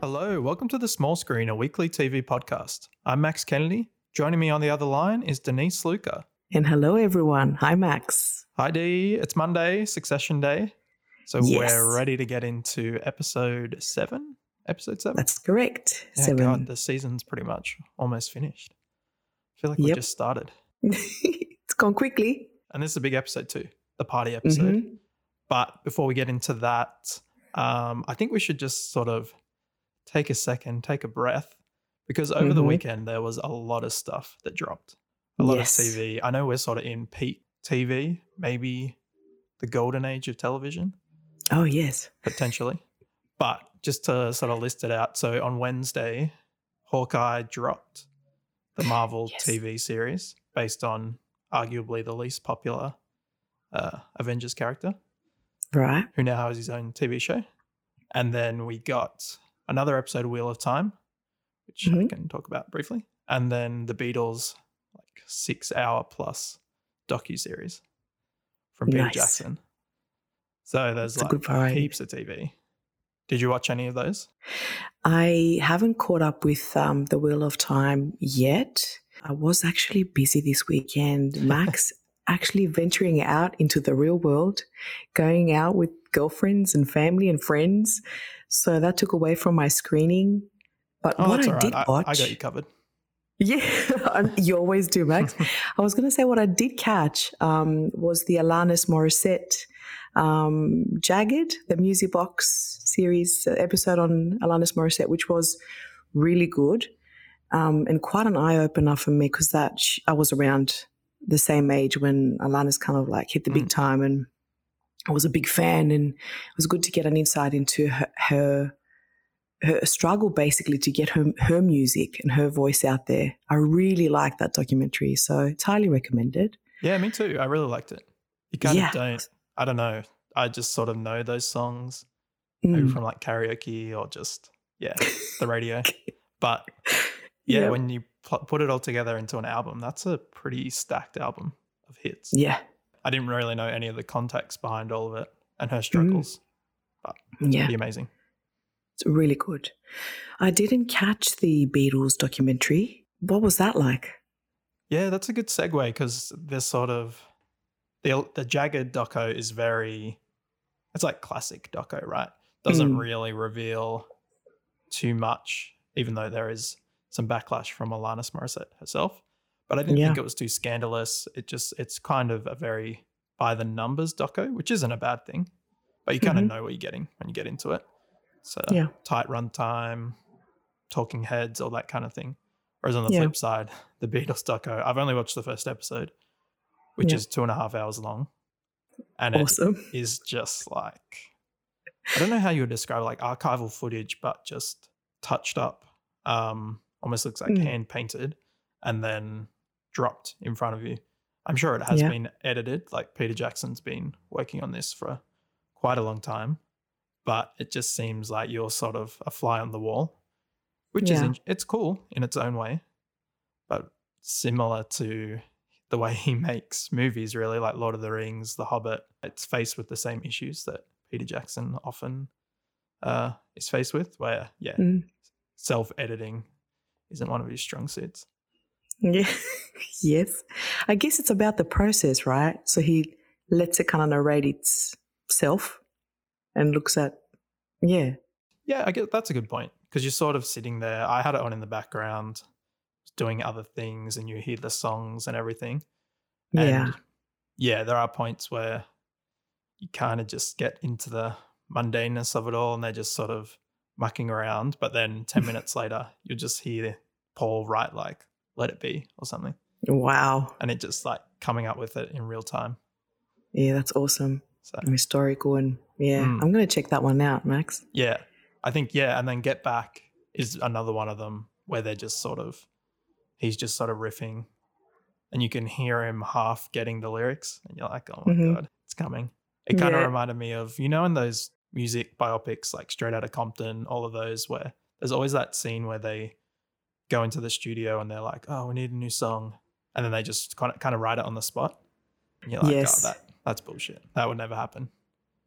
Hello, welcome to The Small Screen, a weekly TV podcast. I'm Max Kennedy. Joining me on the other line is Denise Luca. And hello, everyone. Hi, Max. Hi, Dee. It's Monday, Succession Day. So Yes. we're ready to get into episode seven. Episode seven? That's correct. yeah, Seven. God, the season's pretty much almost finished. I feel like we just started. It's gone quickly. And this is a big episode too, the party episode. Mhm. But before we get into that, um, I think we should just sort of take a second, take a breath, because over the Mhm. weekend there was a lot of stuff that dropped. A lot Yes. of TV. I know we're sort of in peak TV, maybe the golden age of television, Oh, yes. potentially. but just to sort of list it out. So on Wednesday, Hawkeye dropped the Marvel Yes. TV series based on arguably the least popular uh, Avengers character Right. who now has his own TV show. And then we got another episode of Wheel of Time, which I Mhm. can talk about briefly. And then the Beatles, like six hour plus docu series from Peter Nice. Jackson. So there's good like heaps of TV. Did you watch any of those? I haven't caught up with um, The Wheel of Time yet. I was actually busy this weekend. Max actually venturing out into the real world, going out with girlfriends and family and friends. So that took away from my screening. But Oh, what I right. did I, watch. I got you covered. Yeah, you always do, Max. I was going to say what I did catch um, was the Alanis Morissette um, Jagged, the Music Box series uh, episode on Alanis Morissette, which was really good um, and quite an eye opener for me because that sh- I was around the same age when Alanis kind of like hit the big Mm. time, and I was a big fan, and it was good to get an insight into her. her her struggle basically to get her her music and her voice out there. I really like that documentary, so it's highly recommended. yeah, me too. I really liked it. You kind Yeah. of don't, I don't know. I just sort of know those songs maybe Mm. from like karaoke or just, yeah, the radio. But yeah, Yep. when you put it all together into an album, that's a pretty stacked album of hits. yeah, I didn't really know any of the context behind all of it and her struggles. yeah, It's Pretty amazing. it's really good. I didn't catch the Beatles documentary. What was that like? Yeah, that's a good segue because there's sort of the the jagged doco is very it's like classic doco, right? Doesn't Mm. really reveal too much, even though there is some backlash from Alanis Morissette herself. But I didn't think it was too scandalous. It just it's kind of a very by the numbers doco, which isn't a bad thing. But you kind Mhm. of know what you're getting when you get into it. So Yeah. tight runtime, talking heads, all that kind of thing. Whereas on the Yeah. flip side, the Beatles doco, I've only watched the first episode, which Yeah. is two and a half hours long. And it Awesome. is just like I don't know how you would describe it, like archival footage, but just touched up. Um, almost looks like Mm. hand painted and then dropped in front of you. I'm sure it has Yeah. been edited. Like Peter Jackson's been working on this for quite a long time, but it just seems like you're sort of a fly on the wall, which is in, it's cool in its own way, but similar to the way he makes movies, really like Lord of the Rings, The Hobbit. It's faced with the same issues that Peter Jackson often uh, is faced with, where yeah, Mm. self editing isn't one of his strong suits. Yeah. yes. I guess it's about the process, right? So he lets it kind of narrate itself and looks at, yeah. Yeah, I guess that's a good point because you're sort of sitting there. I had it on in the background, doing other things, and you hear the songs and everything. Yeah. Yeah, there are points where you kind of just get into the mundaneness of it all, and they're just sort of mucking around. But then ten minutes later, you'll just hear Paul write like "Let It Be" or something, Wow. and it just like coming up with it in real time. Yeah, that's awesome. So Historical and yeah, Mm. I'm going to check that one out, Max. Yeah, I think yeah, and then Get Back is another one of them where they're just sort of he's just sort of riffing, and you can hear him half getting the lyrics, and you're like, oh my Mhm. god, it's coming. It kind of Yeah. reminded me of you know in those music biopics like Straight Outta Compton, all of those where there's always that scene where they go into the studio and they're like, oh, we need a new song, and then they just kind of kind of write it on the spot. And you're like, Yes. oh, that that's bullshit. That would never happen.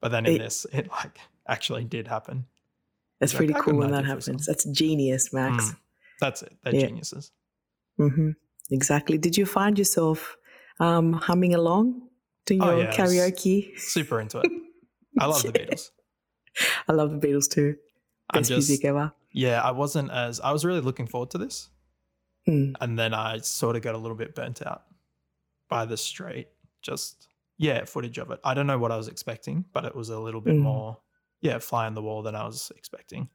But then in It- this, it like actually did happen. That's Like, pretty got cool when that happens. That's genius, Max. Mm. That's it. They're Yeah. geniuses. hmm Exactly. Did you find yourself um, humming along to Oh, your yeah, karaoke? Super into it. I love the Beatles. I love the Beatles too. Best just music ever. yeah. I wasn't as I was really looking forward to this, Mm. and then I sort of got a little bit burnt out by the straight just yeah footage of it. I don't know what I was expecting, but it was a little bit Mm. more yeah fly on the wall than I was expecting.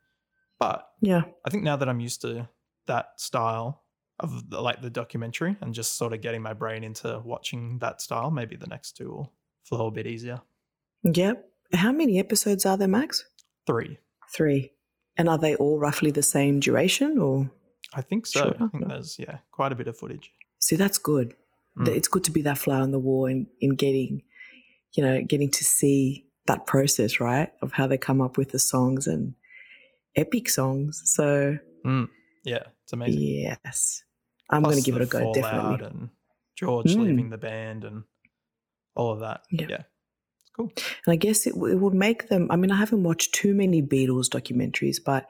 But Yeah. I think now that I'm used to that style of the, like the documentary and just sort of getting my brain into watching that style, maybe the next two will flow a bit easier. Yep. How many episodes are there, Max? Three, Three. And are they all roughly the same duration or? I think so. Sure. I think there's yeah quite a bit of footage. See, that's good. Mm. It's good to be that fly on the wall in, in getting, you know, getting to see that process, right? Of how they come up with the songs and epic songs. So, Yeah, it's amazing. yes. I'm going to give it a go, definitely. And George Mm. leaving the band and all of that. Yeah. Yeah, it's cool. And I guess it, it would make them, I mean, I haven't watched too many Beatles documentaries, but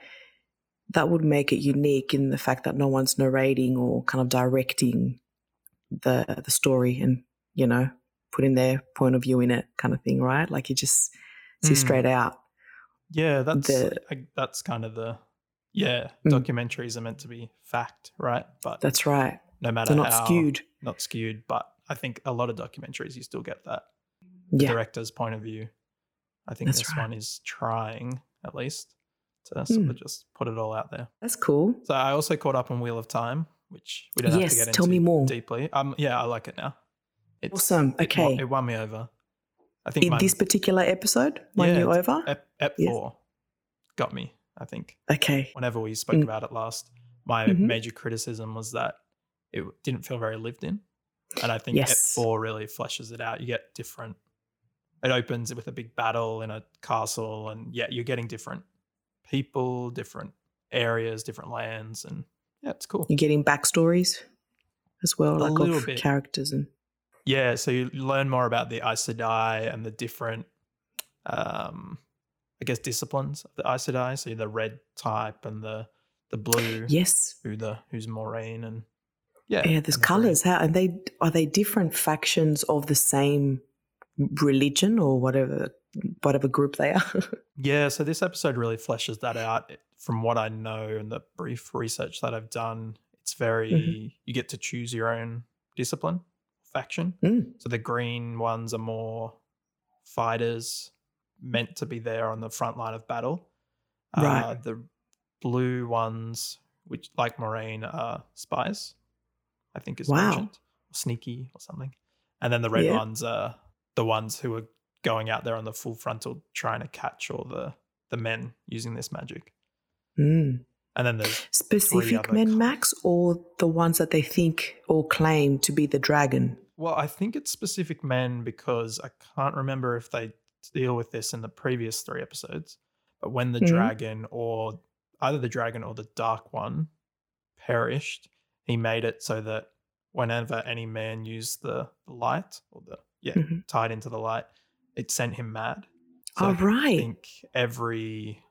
that would make it unique in the fact that no one's narrating or kind of directing the the story and, you know, putting their point of view in it kind of thing, right? Like you just see Mm. straight out. Yeah, that's The- I, that's kind of the yeah. Mm. Documentaries are meant to be fact, right? But That's right. no matter They're not how skewed. not skewed, but I think a lot of documentaries you still get that Yeah. director's point of view. I think That's this right. one is trying at least to sort Mm. of just put it all out there. That's cool. So I also caught up on Wheel of Time, which we don't have to get tell into me more. deeply. Um, yeah, I like it now. It's, Awesome. Okay. it won me over. I think In my, this particular episode, won Yeah, you over? ep, ep Yes. four got me. I think Okay. whenever we spoke Mm. about it last, my Mhm. major criticism was that it didn't feel very lived in, and I think ep four really fleshes it out. You get different. It opens with a big battle in a castle, and yeah, you're getting different people, different areas, different lands, and yeah, it's cool. You're getting backstories as well, A like little of bit. characters and Yeah, so you learn more about the Aes Sedai and the different, um, I guess, disciplines of the Aes Sedai. So the red type and the the blue, yes. who the who's Moiraine and yeah, Yeah, there's and the green. colors. How are they are they different factions of the same religion or whatever whatever group they are? Yeah, so this episode really fleshes that out. From what I know and the brief research that I've done, it's very Mm-hmm. you get to choose your own discipline faction. Mm. So the green ones are more fighters meant to be there on the front line of battle. Uh, Right. the blue ones, which like Moiraine, are spies. I think is Wow. mentioned, or sneaky or something. And then the red Yeah. ones are the ones who are going out there on the full frontal trying to catch all the the men using this magic. Mm. And then there's Specific men, Max, or the ones that they think or claim to be the dragon? Well, I think it's specific men because I can't remember if they deal with this in the previous three episodes. But when the Mhm. dragon or either the dragon or the dark one perished, he made it so that whenever any man used the light or the yeah, Mhm. tied into the light, it sent him mad. So All I think every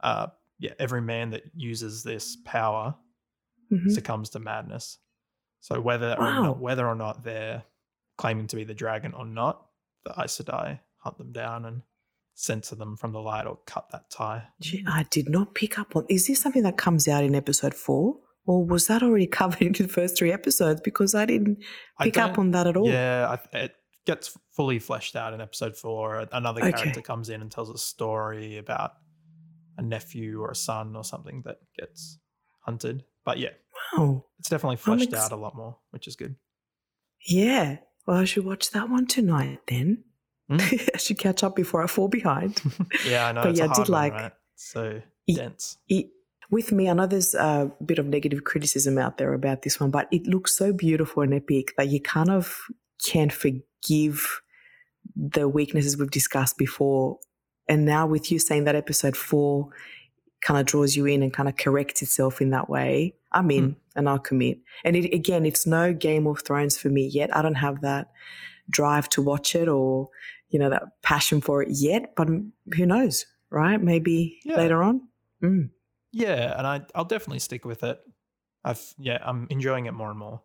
uh yeah, every man that uses this power Mhm. succumbs to madness. So whether or not, whether or not they're claiming to be the dragon or not, the Aes Sedai hunt them down and censor them from the light or cut that tie. Gee, I did not pick up on. Is this something that comes out in episode four, or was that already covered in the first three episodes? Because I didn't I pick up on that at all. Yeah, I, it gets fully fleshed out in episode four. Another Okay. character comes in and tells a story about a nephew or a son or something that gets hunted. But yeah, Wow. it's definitely fleshed ex- out a lot more, which is good. Yeah. Well, I should watch that one tonight then. Mm. I should catch up before I fall behind. yeah, I know. But it's yeah, I did one, like- right? So Ye- dense. it, with me, I know there's a bit of negative criticism out there about this one, but it looks so beautiful and epic that you kind of can forgive the weaknesses we've discussed before. And now, with you saying that episode four kind of draws you in and kind of corrects itself in that way, I'm in. and I'll commit. And it, again, it's no Game of Thrones for me yet. I don't have that drive to watch it or, you know, that passion for it yet, but who knows, right? Maybe Yeah. later on. Mm. Yeah, and I I'll definitely stick with it. I've yeah, I'm enjoying it more and more.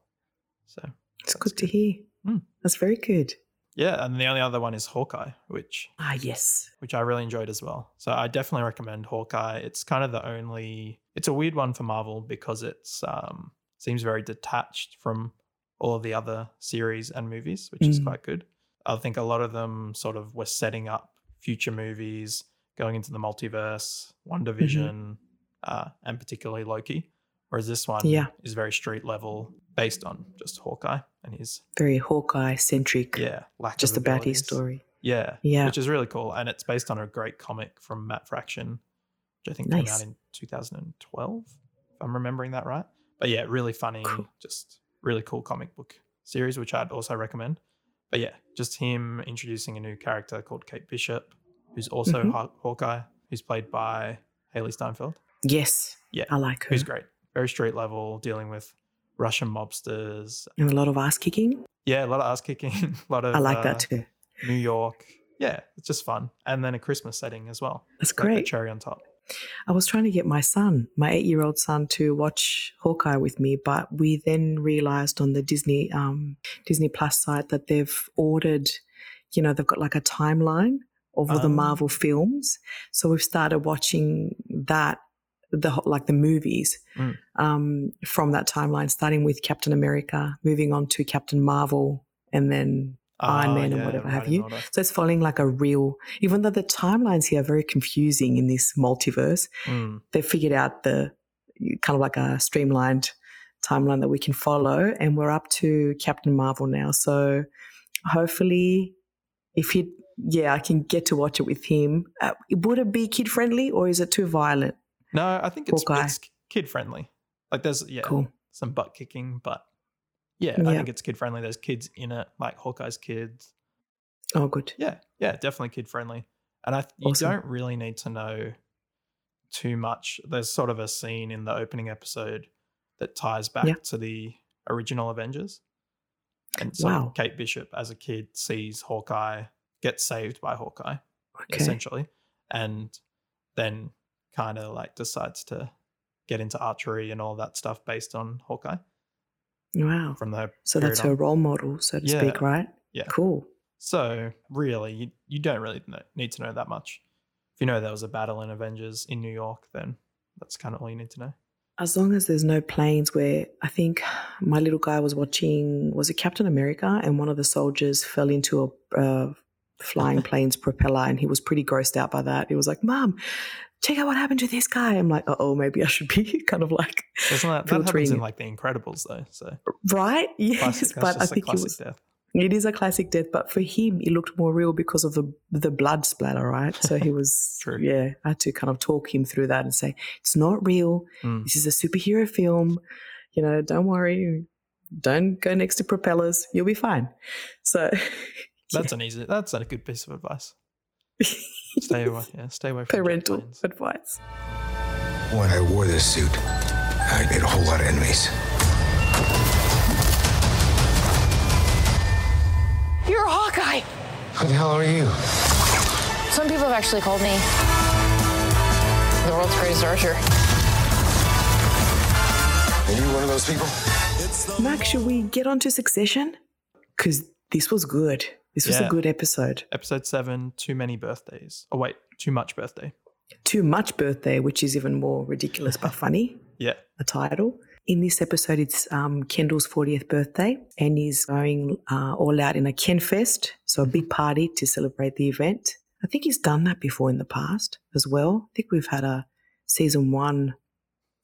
So It's That's good to hear. Mm. That's very good. yeah, and the only other one is Hawkeye, which Ah, yes. which I really enjoyed as well. So I definitely recommend Hawkeye. It's kind of the only it's a weird one for Marvel because it's um seems very detached from all of the other series and movies, which is Mm. quite good. I think a lot of them sort of were setting up future movies, going into the multiverse, WandaVision, uh, and particularly Loki. Whereas this one Yeah. is very street level, based on just Hawkeye and his Very Hawkeye centric. yeah lack Just about his story. Yeah, Yeah. which is really cool, and it's based on a great comic from Matt Fraction, which I think came out in 2012, if I'm remembering that right. But yeah, really funny, Cool. just really cool comic book series, which I'd also recommend. But yeah, just him introducing a new character called Kate Bishop, who's also Mhm. Haw- Hawkeye, who's played by Hailee Steinfeld, Yes. Yeah. I like her. who's great, very street level, dealing with Russian mobsters. And a lot of ass kicking. Yeah, a lot of ass kicking, a lot of I like uh, that too. New York. Yeah, it's just fun. And then a Christmas setting as well. That's great. cherry on top. I was trying to get my son, my eight year old son, to watch Hawkeye with me, but we then realized on the Disney um, Disney Plus site that they've ordered, you know, they've got like a timeline of all the Oh. Marvel films. So we've started watching that, the like the movies Mm. um, from that timeline, starting with Captain America, moving on to Captain Marvel, and then Iron Ah, Man and whatever have you. order. So it's following like a real, even though the timelines here are very confusing in this multiverse, Mm, they figured out the kind of like a streamlined timeline that we can follow. And we're up to Captain Marvel now. So hopefully, if he, yeah, I can get to watch it with him. Uh, would it be kid friendly or is it too violent? No, I think it's, it's kid friendly. Like there's yeah, Cool. some butt kicking, but yeah, I think it's kid friendly. There's kids in it, like Hawkeye's kids. Oh, good. Yeah, yeah, definitely kid friendly. And I you Awesome. don't really need to know too much. There's sort of a scene in the opening episode that ties back Yeah. to the original Avengers. And so Wow. Kate Bishop as a kid sees Hawkeye get saved by Hawkeye, Okay. essentially, and then kind of like decides to get into archery and all that stuff based on Hawkeye Wow. from the So that's on. her role model, so to speak, right? Yeah. Cool. So really, you, you don't really know, need to know that much. If you know there was a battle in Avengers in New York, then that's kind of all you need to know. As long as there's no planes where I think my little guy was watching, was it Captain America? And one of the soldiers fell into a uh, flying plane's propeller and he was pretty grossed out by that. He was like, Mom, check out what happened to this guy. I'm like, oh, maybe I should be kind of like, Doesn't that, that happens in like The Incredibles though? So right? Yes, classic, but I think it was, death. it is a classic death, but for him, it looked more real because of the the blood splatter, right? So he was, True. yeah, I had to kind of talk him through that and say, it's not real. Mm. This is a superhero film. You know, don't worry. Don't go next to propellers. You'll be fine. So That's an easy. That's a good piece of advice. Stay away. Yeah, stay away from jet parental advice. When I wore this suit, I made a whole lot of enemies. You're a Hawkeye! Who the hell are you? Some people have actually called me the world's greatest archer. Are you one of those people? Max, should we get on to Succession? Because this was good. This was Yeah. a good episode. Episode seven. Too many birthdays. Oh wait, too much birthday. Too much birthday, which is even more ridiculous but funny. Yeah. a title. In this episode, it's um, Kendall's 40th birthday, and he's going uh, all out in a Ken Fest, so a big party to celebrate the event. I think he's done that before in the past as well. I think we've had a season one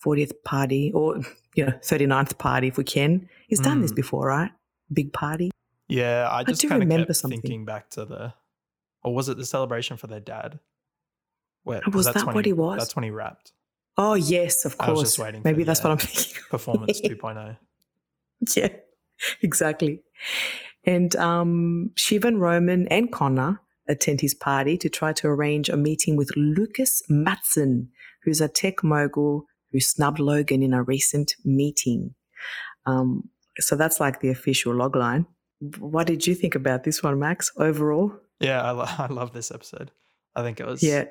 40th party, or you know, 39th party if we can. He's done this Mm. before, right? Big party. Yeah, I just kind of remember kept something. thinking back to the, or was it the celebration for their dad? Where 'cause Was that what he was? That's when he rapped. Oh yes, of course. I was just waiting Maybe the, that's uh, what I'm thinking. Performance oh. 2.0. Yeah, exactly. And um, Shivan, Roman, and Connor attend his party to try to arrange a meeting with Lukas Matsson, who's a tech mogul who snubbed Logan in a recent meeting. Um, so that's like the official logline. What did you think about this one, Max? Overall, Yeah, I, lo- I love this episode. I think it was. yeah,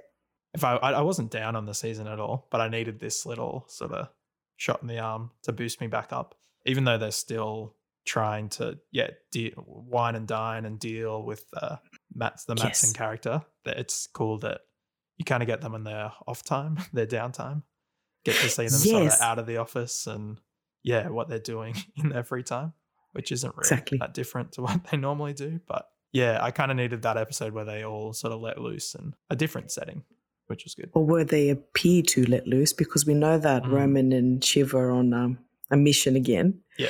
If I, I wasn't down on the season at all, but I needed this little sort of shot in the arm to boost me back up. Even though they're still trying to yeah de- wine and dine and deal with uh, Matt's the Matsson Yes. character, that it's cool that you kind of get them in their off time, their downtime, get to see them sort of out of the office and yeah what they're doing in their free time, which isn't really Exactly. that different to what they normally do, but. Yeah, I kind of needed that episode where they all sort of let loose in a different setting, which was good. or were they appear to let loose? Because we know that Mm. Roman and Shiv are on um, a mission again. Yeah.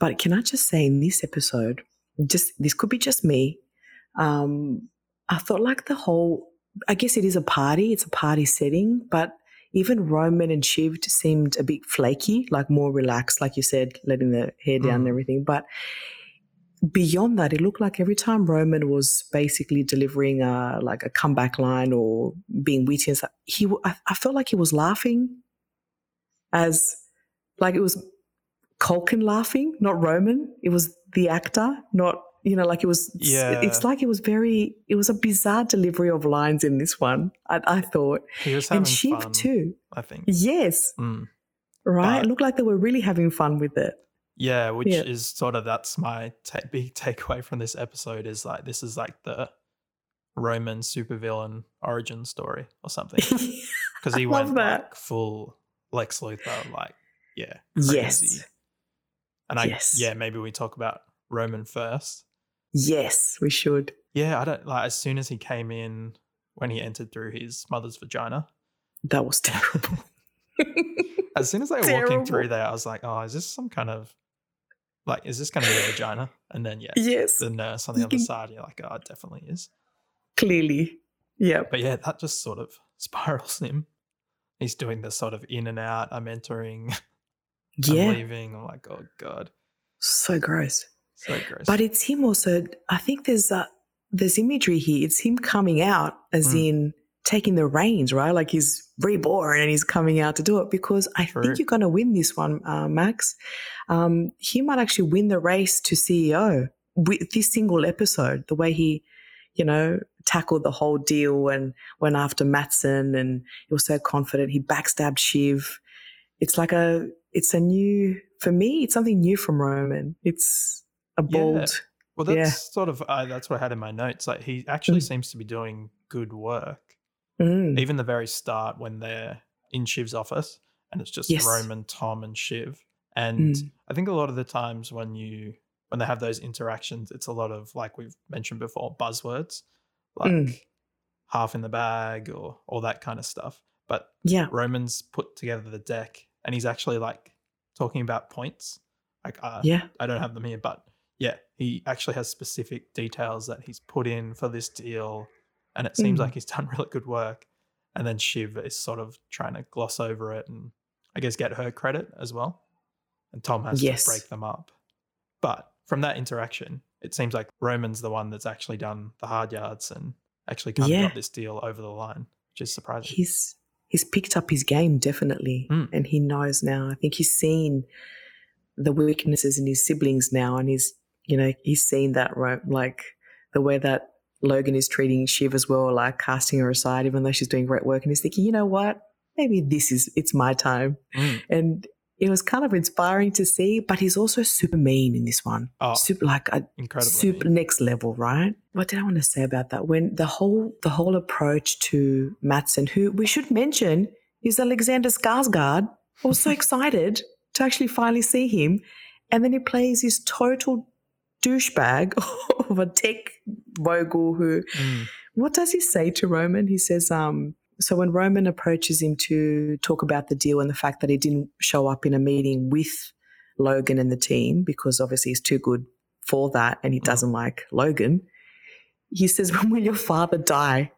But can I just say in this episode, just this could be just me. Um, I thought like the whole, I guess it is a party, it's a party setting, but even Roman and Shiv seemed a bit flaky, like more relaxed, like you said, letting the hair down and Mm. everything. But beyond that, it looked like every time Roman was basically delivering a, like a comeback line or being witty and stuff, he, I, I felt like he was laughing as like it was Culkin laughing, not Roman. It was the actor, not you know, like it was. Yeah. it's like it was very. It was a bizarre delivery of lines in this one. I, I thought, He was having and Shiv fun, too. I think. Yes, Mm. right. But- it looked like they were really having fun with it. Yeah, which Yeah. is sort of that's my ta- big takeaway from this episode is like this is like the Roman supervillain origin story or something because he went like full Lex Luthor, like yeah, Yes. And I Yes. yeah maybe we talk about Roman first. Yes, we should. Yeah, I don't like as soon as he came in when he entered through his mother's vagina. That was terrible. As soon as they were walking through there, I was like, oh, is this some kind of like is this going to be a vagina? And then yeah, yes, the nurse on the You other can- side, you're like, oh, it definitely is. clearly. Yeah. But yeah, that just sort of spirals him. He's doing this sort of in and out. I'm entering, I'm Yeah. leaving. I'm like, oh god, So gross. So gross. But it's him also. I think there's uh, there's imagery here. It's him coming out as Mm. in taking the reins, right? Like he's reborn and he's coming out to do it because I True. think you're going to win this one, uh, Max. Um, he might actually win the race to CEO with this single episode. The way he, you know, tackled the whole deal and went after Matsson and he was so confident. He backstabbed Shiv. It's like a, it's a new for me. It's something new from Roman. It's a Yeah. well, that's yeah. sort of uh, that's what I had in my notes. Like he actually Mm. seems to be doing good work. Mm. Even the very start when they're in Shiv's office and it's just Yes. Roman, Tom, and Shiv. And Mm. I think a lot of the times when you when they have those interactions, it's a lot of like we've mentioned before, buzzwords like Mm. half in the bag or all that kind of stuff. But Yeah. Roman's put together the deck and he's actually like talking about points. Like uh, Yeah. I don't have them here, but yeah, he actually has specific details that he's put in for this deal, and it seems Mm. like he's done really good work. And then Shiv is sort of trying to gloss over it and I guess get her credit as well. And Tom has Yes. to break them up. But from that interaction, it seems like Roman's the one that's actually done the hard yards and actually kind of Yeah. got this deal over the line, which is surprising. He's he's picked up his game definitely, Mm. and he knows now. I think he's seen the weaknesses in his siblings now, and he's you know he's seen that right, like the way that Logan is treating Shiv as well, like casting her aside, even though she's doing great work, and he's thinking, you know what, maybe this is it's my time, Mm. and it was kind of inspiring to see. But he's also super mean in this one, Oh, super like a incredibly. super next level, right? What did I want to say about that? When the whole the whole approach to Matsson, who we should mention is Alexander Skarsgård. I was so excited to actually finally see him, and then he plays this total douchebag of a tech mogul who Mm. what does he say to Roman? He says, um, so when Roman approaches him to talk about the deal and the fact that he didn't show up in a meeting with Logan and the team because obviously he's too good for that and he doesn't like Logan, he says, When will your father die?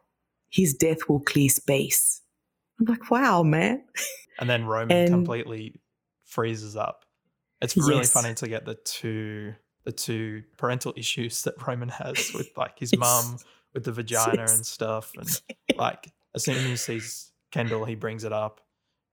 His death will clear space. I'm like, wow, man. and then Roman And- completely freezes up. It's really Yes. funny to get the two the two parental issues that Roman has with like his Yes. mum with the vagina Yes. and stuff, and like as soon as he sees Kendall, he brings it up,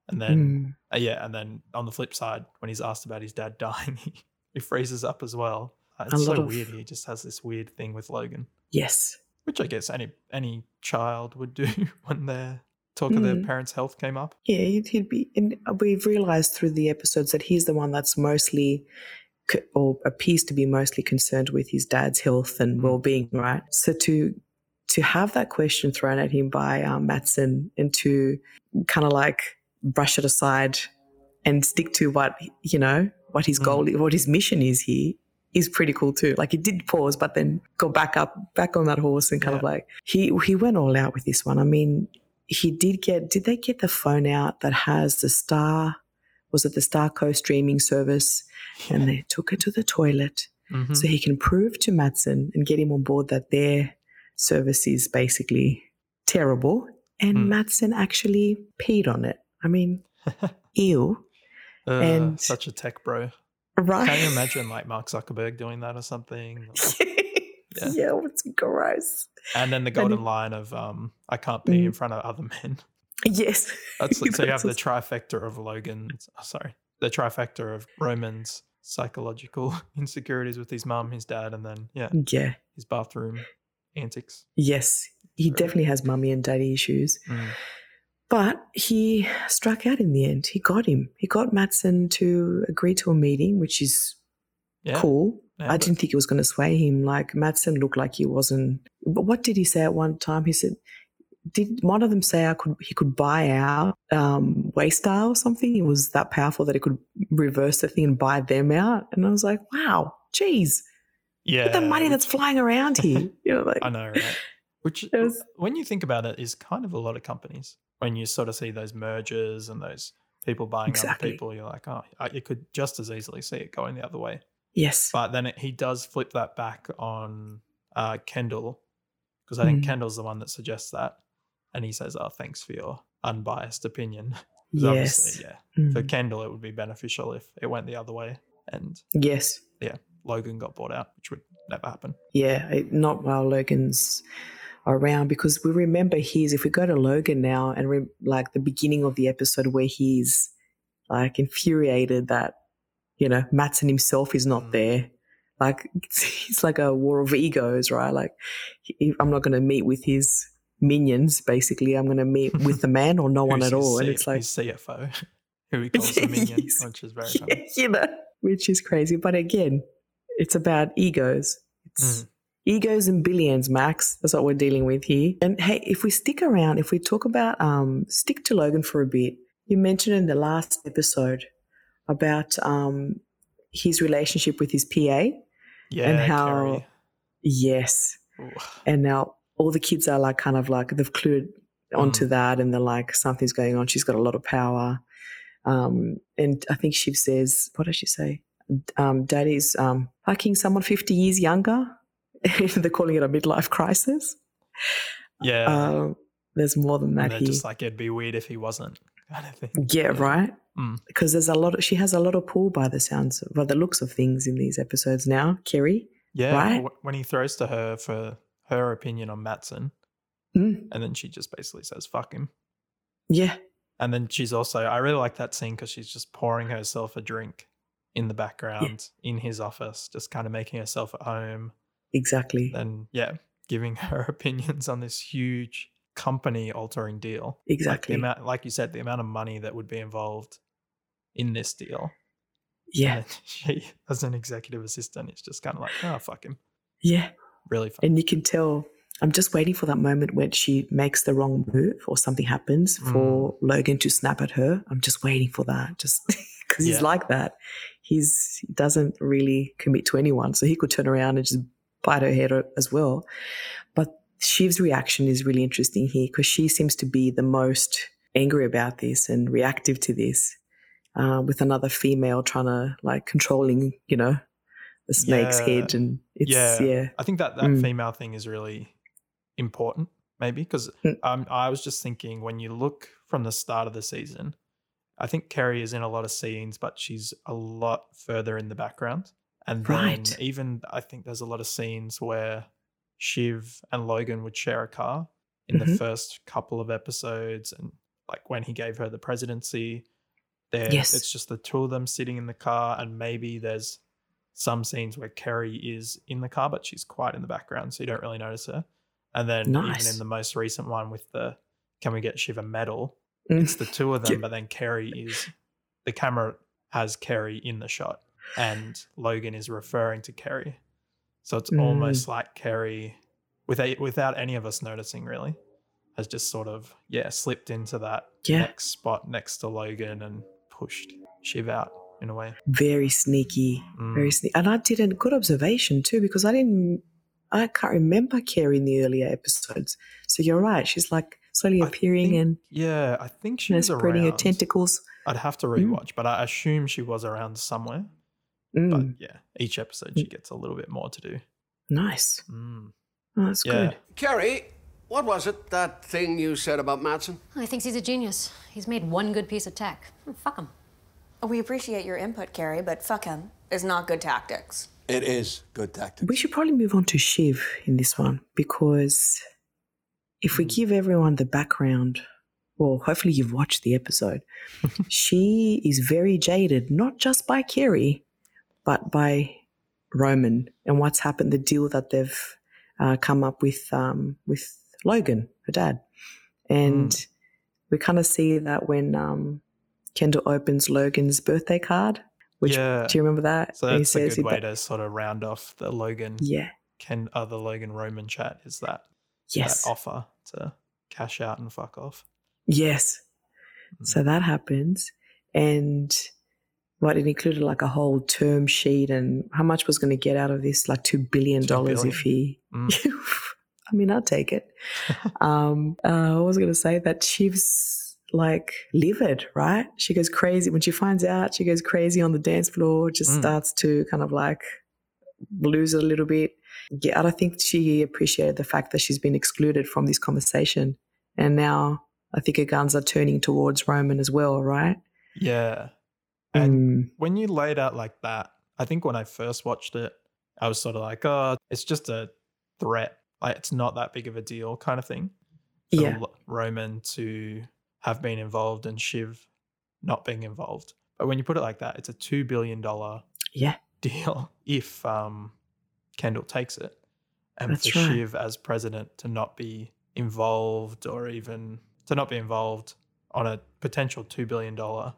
And then Mm. uh, yeah, and then on the flip side, when he's asked about his dad dying, he, he freezes up as well. Uh, It's so of- weird. He just has this weird thing with Logan, Yes. which I guess any any child would do when their talk of their Mm. parents' health came up. Yeah, he'd, he'd be. And we've realized through the episodes that he's the one that's mostly, or appears to be mostly concerned with his dad's health and Mm. well-being, right? So to to have that question thrown at him by um, Matsson and to kind of like brush it aside and stick to what you know what his Mm. goal, what his mission is here. Is pretty cool too. Like he did pause, but then go back up, back on that horse, and kind of like he he went all out with this one. I mean, he did get did they get the phone out that has the star was it the StarGo streaming service and they took it to the toilet Mhm. so he can prove to Matsson and get him on board that their service is basically terrible and Hmm. Matsson actually peed on it i mean ew Uh, and- such a tech bro. right Can you imagine like Mark Zuckerberg doing that or something? Yeah. yeah it's gross And then the golden it- line of um, "I can't be in Mm. front of other men." Yes That's so you have the trifecta of Logan's. oh, sorry, the trifecta of Roman's psychological insecurities with his mum, his dad, and then yeah, yeah his bathroom antics. yes he definitely has mummy and daddy issues Mm. But he struck out in the end. He got him. He got Matsson to agree to a meeting, which is Yeah, cool. yeah, I didn't think it was going to sway him. Like Matsson looked like he wasn't. But what did he say at one time? He said, "Did one of them say I could? He could buy out um, Waystar or something? It was that powerful that he could reverse the thing and buy them out." And I was like, "Wow, geez, yeah. look at the money that's flying around here." You know, like I know, right? Which, It was- when you think about it, is kind of a lot of companies. When you sort of see those mergers and those people buying Exactly. other people, you're like, oh, you could just as easily see it going the other way. yes, But then it, he does flip that back on uh, Kendall because I think Mm. Kendall's the one that suggests that, and he says, "Oh, thanks for your unbiased opinion." yes, yeah. For Mm. Kendall, it would be beneficial if it went the other way, and yes. Yeah, Logan got bought out, which would never happen. Yeah, it, not while Logan's around because we remember his. If we go to Logan now and re, like the beginning of the episode where he's like infuriated that you know Matsson himself is not Mm. there. Like it's, it's like a war of egos, right? Like he, I'm not going to meet with his minions. Basically, I'm going to meet with the man or no one at all. and it's like his CFO, who he calls a minion, which is very funny. you know, which is crazy. But again, it's about egos. It's Mm. egos and billions, Max. That's what we're dealing with here. And hey, if we stick around, if we talk about um, stick to Logan for a bit, you mentioned in the last episode about um, his relationship with his PA. Yeah, and how- Kerri. Yes, Ooh. and now all the kids are like kind of like they've clued onto Mm. that and they're like something's going on she's got a lot of power um and i think she says what does she say um daddy's um liking someone 50 years younger they're calling it a midlife crisis Yeah, um there's more than and that they're here just like it'd be weird if he wasn't, kind of thing. yeah right Mm. because there's a lot of she has a lot of pull by the sounds by the looks of things in these episodes now Kerri Yeah, Right? when he throws to her for her opinion on Matsson, Mm, and then she just basically says "fuck him," yeah. And then she's also I really like that scene because she's just pouring herself a drink in the background in his office, just kind of making herself at home, exactly. And yeah, giving her opinions on this huge company-altering deal. Like, the exactly. amount, like you said, the amount of money that would be involved in this deal. yeah. And she, as an executive assistant, it's just kind of like, oh, fuck him. yeah Really fun. And you can tell, I'm just waiting for that moment when she makes the wrong move or something happens Mm. for Logan to snap at her. I'm just waiting for that, just because Yeah. he's like that. He's he doesn't really commit to anyone, so he could turn around and just bite her head as well. But Shiv's reaction is really interesting here because she seems to be the most angry about this and reactive to this, uh, with another female trying to like controlling, you know, the snake's Yeah. head, and it's Yeah. yeah I think that that Mm. female thing is really important, maybe, because Mm. um, I was just thinking when you look from the start of the season, I think Kerri is in a lot of scenes, but she's a lot further in the background. And then Right. even I think there's a lot of scenes where Shiv and Logan would share a car in the Mhm. first couple of episodes, and like when he gave her the presidency. There, Yes. it's just the two of them sitting in the car, and maybe there's some scenes where Kerri is in the car, but she's quite in the background, so you don't really notice her. And then even in the most recent one with the "Can we get Shiva medal?" Mm. it's the two of them, Yeah. but then Kerri is the camera has Kerri in the shot, and Logan is referring to Kerri. So it's Mm. almost like Kerri, without without any of us noticing, really, has just sort of yeah slipped into that Yeah. next spot next to Logan and pushed Shiv out in a way. Very sneaky, very Mm. sneaky. And I did a good observation too because I didn't, I can't remember Kerri in the earlier episodes. So you're right. She's like slowly I appearing think and Yeah, I think she you know, was spreading her tentacles. I'd have to Mm. rewatch, but I assume she was around somewhere. Mm, But yeah, each episode she gets a little bit more to do. nice. Mm. Oh, that's Yeah. good. Kerri, what was it, that thing you said about Matsson? Oh, He thinks he's a genius. He's made one good piece of tech. Oh, fuck him. We appreciate your input, Kerri, but fuck him is not good tactics. It is good tactics. We should probably move on to Shiv in this one because if we give everyone the background, well, hopefully you've watched the episode. she is very jaded, not just by Kerri, but by Roman and what's happened, the deal that they've uh, come up with um, with Logan, her dad. And we kind of see that when um, Kendall opens Logan's birthday card. Which Yeah. do you remember that? So And he that's a good way ba- to sort of round off the Logan Yeah. Ken uh, Logan Roman chat is that Yes. that offer to cash out and fuck off. Yes. So that happens. And what it included like a whole term sheet and how much was going to get out of this? Like $2 billion $2 if he. Mm. I mean, I'll take it. um, uh, I was going to say that she's like livid, right? She goes crazy. When she finds out, she goes crazy on the dance floor, just Mm. starts to kind of like lose it a little bit. Yeah, I think she appreciated the fact that she's been excluded from this conversation. And now I think her guns are turning towards Roman as well, right? Yeah. And Mm, when you laid out like that, I think when I first watched it, I was sort of like, oh, it's just a threat. Like it's not that big of a deal kind of thing. Yeah. Roman to have been involved and Shiv not being involved. But when you put it like that, it's a two billion dollar yeah, deal if um, Kendall takes it. And That's for right. Shiv as president to not be involved or even to not be involved on a potential $2 billion payout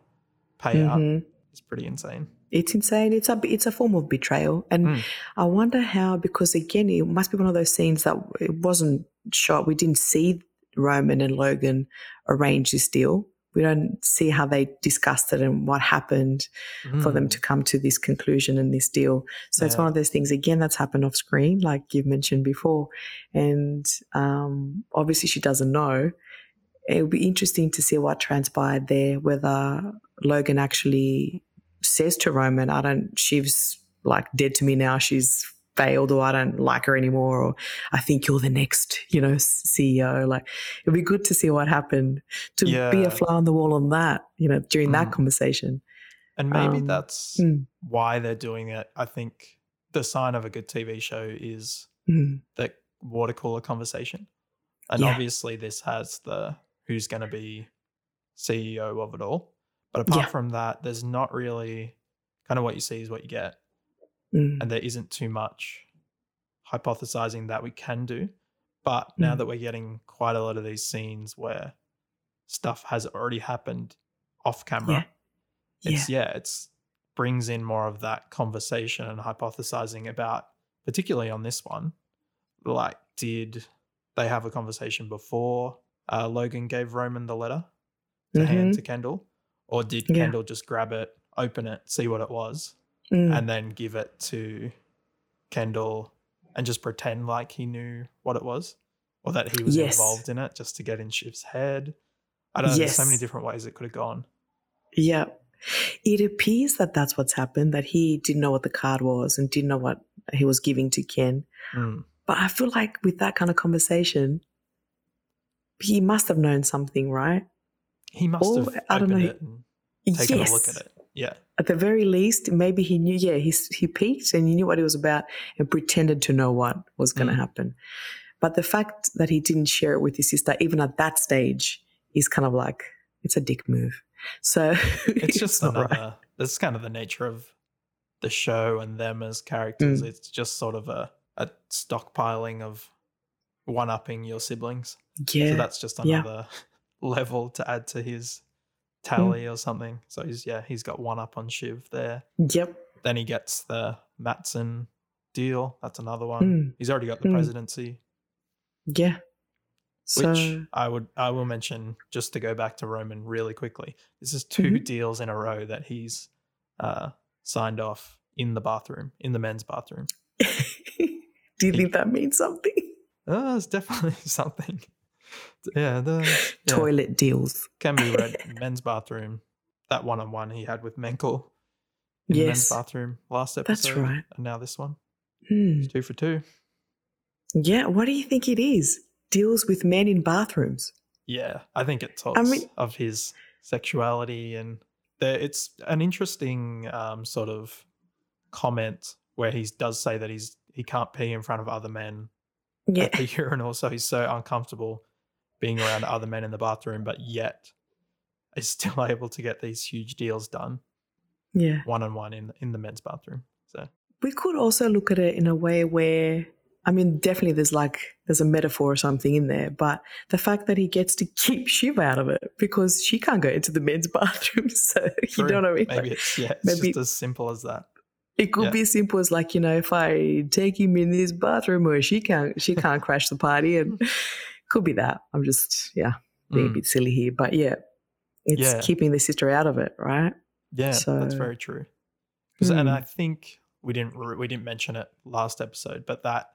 Mhm. is pretty insane. it's insane. It's a it's a form of betrayal, and Mm. I wonder how because again, it must be one of those scenes that it wasn't shot. We didn't see Roman and Logan arrange this deal. We don't see how they discussed it and what happened for them Mm. to come to this conclusion and this deal. So it's one of those things again that's happened off screen, like you've mentioned before, and um, obviously she doesn't know. It would be interesting to see what transpired there. Whether Logan actually says to Roman, "I don't. She's like dead to me now. She's." Failed or I don't like her anymore or I think you're the next, you know, CEO. Like it'd be good to see what happened to be a fly on the wall on that, you know, during that Mm. conversation. And maybe Um, that's mm. why they're doing it. I think the sign of a good TV show is Mm. the water cooler conversation. And Yeah. obviously, this has the who's going to be CEO of it all. But apart Yeah. from that, there's not really kind of what you see is what you get. Mm. And there isn't too much hypothesizing that we can do. But now Mm. that we're getting quite a lot of these scenes where stuff has already happened off camera, Yeah. it's yeah, it's brings in more of that conversation and hypothesizing about, particularly on this one, like did they have a conversation before uh, Logan gave Roman the letter to hand Mhm. to Kendall, or did Yeah. Kendall just grab it, open it, see what it was, Mm. and then give it to Kendall and just pretend like he knew what it was, or that he was Yes. involved in it just to get in Shiv's head? I don't know. There's so many different ways it could have gone. Yeah. It appears that that's what's happened, that he didn't know what the card was and didn't know what he was giving to Ken. Mm. But I feel like with that kind of conversation, he must have known something, right? He must Or, have I don't know, it and taken yes. a look at it. Yeah. At the very least, maybe he knew, yeah, he, he peeked and he knew what it was about and pretended to know what was going to Mm. happen. But the fact that he didn't share it with his sister, even at that stage, is kind of like it's a dick move. So It's just another. right. That's kind of the nature of the show and them as characters. Mm. It's just sort of a, a stockpiling of one upping your siblings. Yeah. So that's just yeah. another level to add to his Mm. tally or something. So he's yeah, he's got one up on Shiv there. Yep. Then he gets the Matsson deal. That's another one. Mm. He's already got the Mm. presidency, Yeah. So which I would I will mention just to go back to Roman really quickly. This is 2 Mhm. deals in a row that he's uh, signed off in the bathroom, in the men's bathroom. do you think that means something? Oh, it's definitely something. Yeah, the yeah, Toilet deals. can be read men's bathroom. That one on one he had with Mencken in the men's Yes. bathroom last episode. That's right. And now this one. Hmm. Two for two. Yeah. What do you think it is? Deals with men in bathrooms. Yeah, I think it talks mean- of his sexuality and it's an interesting um, sort of comment where he does say that he's he can't pee in front of other men Yeah. at the urinal, so he's so uncomfortable being around other men in the bathroom, but yet is still able to get these huge deals done Yeah. one on one in in the men's bathroom. So We could also look at it in a way where, I mean, definitely there's like, there's a metaphor or something in there, but the fact that he gets to keep Shiv out of it because she can't go into the men's bathroom. So, you true. know what I mean? Maybe it's yeah, it's maybe- just as simple as that. it could yeah. be as simple as like, you know, if I take him in this bathroom or she can't, she can't crash the party and could be that. I'm just, yeah, being a Mm. bit silly here, but yeah, it's Yeah. keeping the sister out of it, right? Yeah, so, that's very true. 'Cause- And Hmm. I think we didn't we didn't mention it last episode, but that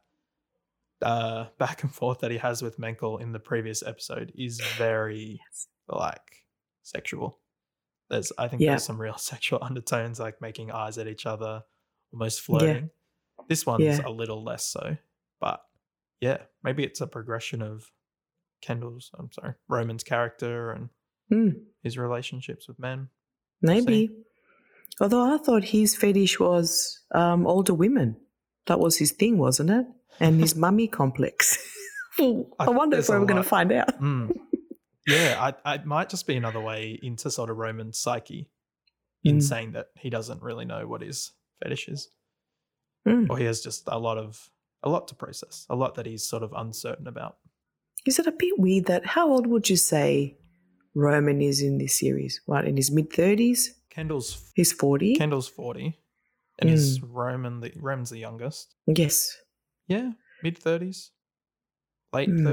uh, back and forth that he has with Mencken in the previous episode is very like sexual. There's I think Yeah. there's some real sexual undertones, like making eyes at each other, almost flirting. This one's Yeah. a little less so, but yeah, maybe it's a progression of Kendall's. I'm sorry, Roman's character and Hmm. his relationships with men. Maybe. Although I thought his fetish was um, older women. That was his thing, wasn't it? And his mummy complex. I I, wonder if we're going to find out. Mm. Yeah, I, I it might just be another way into sort of Roman's psyche in Mm. saying that he doesn't really know what his fetish is, Mm. or he has just a lot of a lot to process, a lot that he's sort of uncertain about. Is it a bit weird that how old would you say Roman is in this series? What, in his mid 30s? Kendall's He's 40? Kendall's forty, and is Mm. Roman the Roman's the youngest? yes. Yeah, mid thirties, late Mm.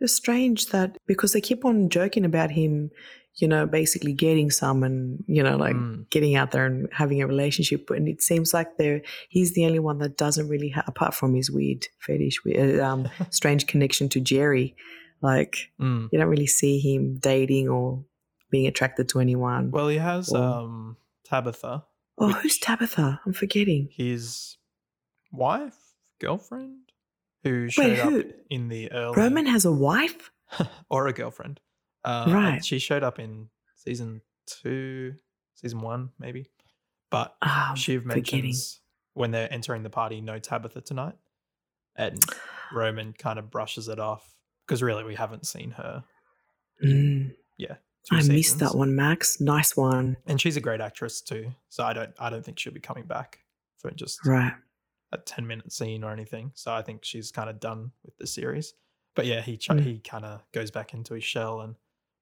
It's strange that because they keep on joking about him, you know, basically getting some and, you know, like Mm. getting out there and having a relationship. And it seems like they're, he's the only one that doesn't really, ha- apart from his weird fetish, we- uh, um, strange connection to Gerri, like Mm. you don't really see him dating or being attracted to anyone. Well, he has Or- um Tabitha, oh, who's Tabitha? I'm forgetting. his wife, girlfriend, who showed who? up in the early Roman has a wife? or a girlfriend. Uh, Right. She showed up in season two, season one, maybe. But Oh, Shiv forgetting. mentions when they're entering the party, no Tabitha tonight. And Roman kind of brushes it off because really we haven't seen her. Mm, Yeah. I missed that one, Max. Nice one. And she's a great actress too. So I don't I don't think she'll be coming back for just Right. A 10 minute scene or anything. So I think she's kind of done with the series. But yeah, he ch- Mm. he kind of goes back into his shell and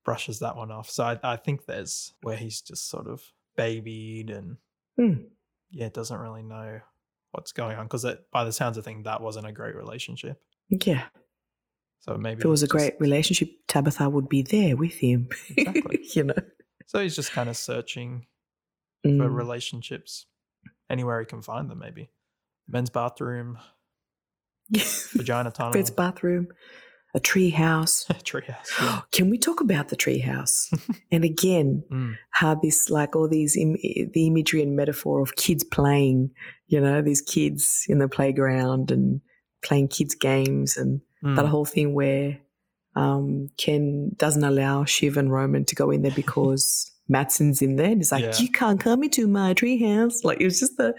brushes that one off. So I, I think there's where he's just sort of babied and Mm. yeah, doesn't really know what's going on because by the sounds of things, that wasn't a great relationship. Yeah. So maybe If it was a just- great relationship, Tabitha would be there with him. Exactly. you know. So he's just kind of searching for Mm. relationships anywhere he can find them. Maybe men's bathroom, vagina tunnel, Bed's bathroom, a tree house. treehouse. Yeah. Can we talk about the tree house? and again, Mm. how this, like all these, Im- the imagery and metaphor of kids playing, you know, these kids in the playground and playing kids' games and that Mm. whole thing where um, Ken doesn't allow Shiv and Roman to go in there because Matsson's in there. And he's like, Yeah. you can't come into my treehouse. Like, it was just the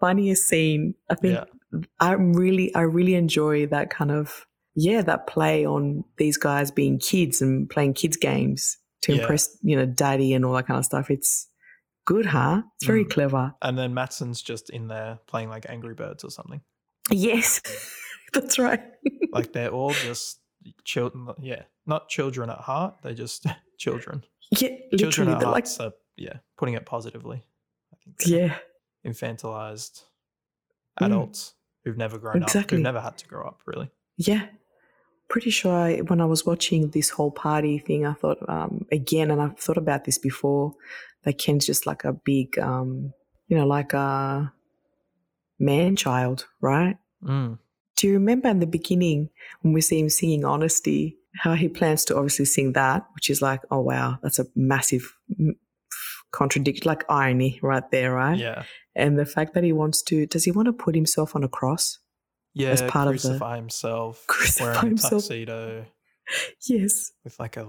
funniest scene. I think Yeah. I really, I really enjoy that kind of, yeah, that play on these guys being kids and playing kids games to Yeah. impress, you know, daddy and all that kind of stuff. It's good, huh? It's very Mm. clever. And then Matsson's just in there playing like Angry Birds or something. Yes, that's right. Like they're all just children. Yeah, not children at heart. They're just children. yeah, children at They're like. So yeah, putting it positively. I think. yeah, Infantilized Mm. adults who've never grown up, Exactly. who've never had to grow up, really. yeah. Pretty sure I, when I was watching this whole party thing, I thought um, again, and I've thought about this before, that Ken's just like a big, um, you know, like a man child, right? Mm. Do you remember in the beginning when we see him singing Honesty, how he plans to obviously sing that, which is like, oh wow, that's a massive mm, contradict, like irony right there, right? Yeah. And the fact that he wants to, does he want to put himself on a cross? Yeah, As part of the- crucify himself, Crucify wearing a himself. tuxedo Yes. with like a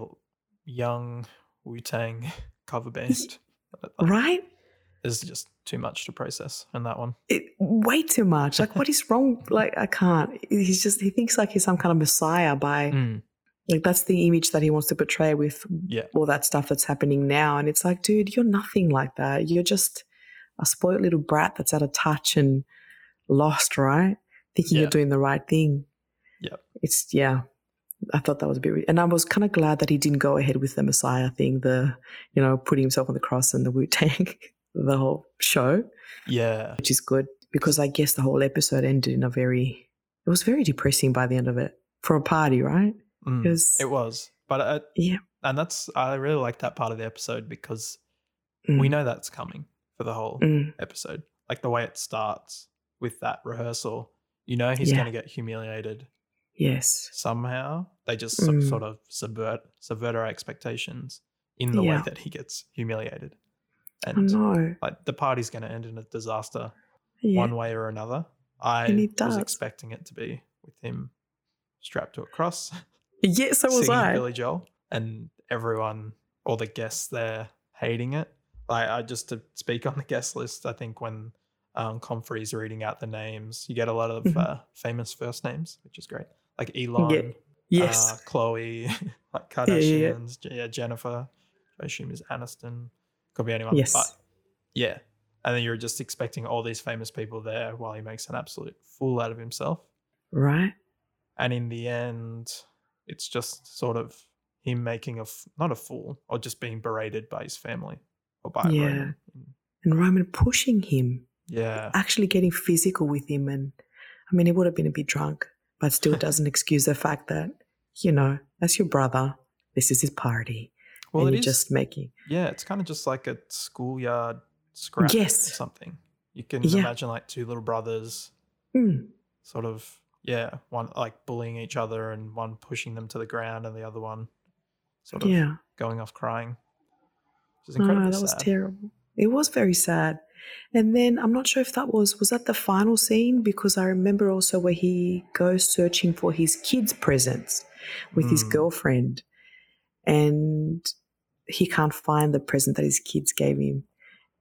young Wu Tang cover band. Right? Is just too much to process in that one. It, way too much. Like, what is wrong? Like, I can't. He's just, he thinks like he's some kind of messiah by, Mm. Like, that's the image that he wants to portray with Yeah. all that stuff that's happening now. And it's like, dude, you're nothing like that. You're just a spoiled little brat that's out of touch and lost, right? Thinking Yeah. you're doing the right thing. Yeah. It's, yeah. I thought that was a bit, and I was kind of glad that he didn't go ahead with the Messiah thing, the, you know, putting himself on the cross and the Wu Tang, the whole show, Yeah. which is good because I guess the whole episode ended in a very, it was very depressing by the end of it for a party, right? Mm. Because- It was. But uh, Yeah. and that's I really like that part of the episode because Mm. we know that's coming for the whole Mm. episode. Like the way it starts with that rehearsal, you know he's Yeah. going to get humiliated Yes. somehow. They just so- Mm. sort of subvert subvert our expectations in the way that he gets humiliated. I And know. like the party's going to end in a disaster Yeah. one way or another. I was expecting it to be with him strapped to a cross, Yes, so was I. Billy Joel, and everyone, all the guests there, hating it. Like I just to speak on the guest list, I think when um, Comfrey's reading out the names, you get a lot of Mhm. uh, famous first names, which is great. Like Elon, Yes. uh, Chloe, like Yeah, yeah, yeah. Kardashians, yeah, Jennifer. I assume is Aniston. Could be anyone. Yes. But yeah. And then you're just expecting all these famous people there while he makes an absolute fool out of himself. right? And in the end, it's just sort of him making a not a fool or just being berated by his family or by Yeah. Roman. And Roman pushing him, Yeah. actually getting physical with him. And I mean, he would have been a bit drunk, but still doesn't excuse the fact that, you know, that's your brother. This is his party. Well, and it you're is. just making. yeah, it's kind of just like a schoolyard scrap Yes. or something. You can Yeah. imagine like two little brothers Mm, sort of yeah, one like bullying each other and one pushing them to the ground and the other one sort of yeah. going off crying. Which is incredibly that was terrible. It was very sad. And then I'm not sure if that was was that the final scene because I remember also where he goes searching for his kids' presents with his Mm. girlfriend, and he can't find the present that his kids gave him,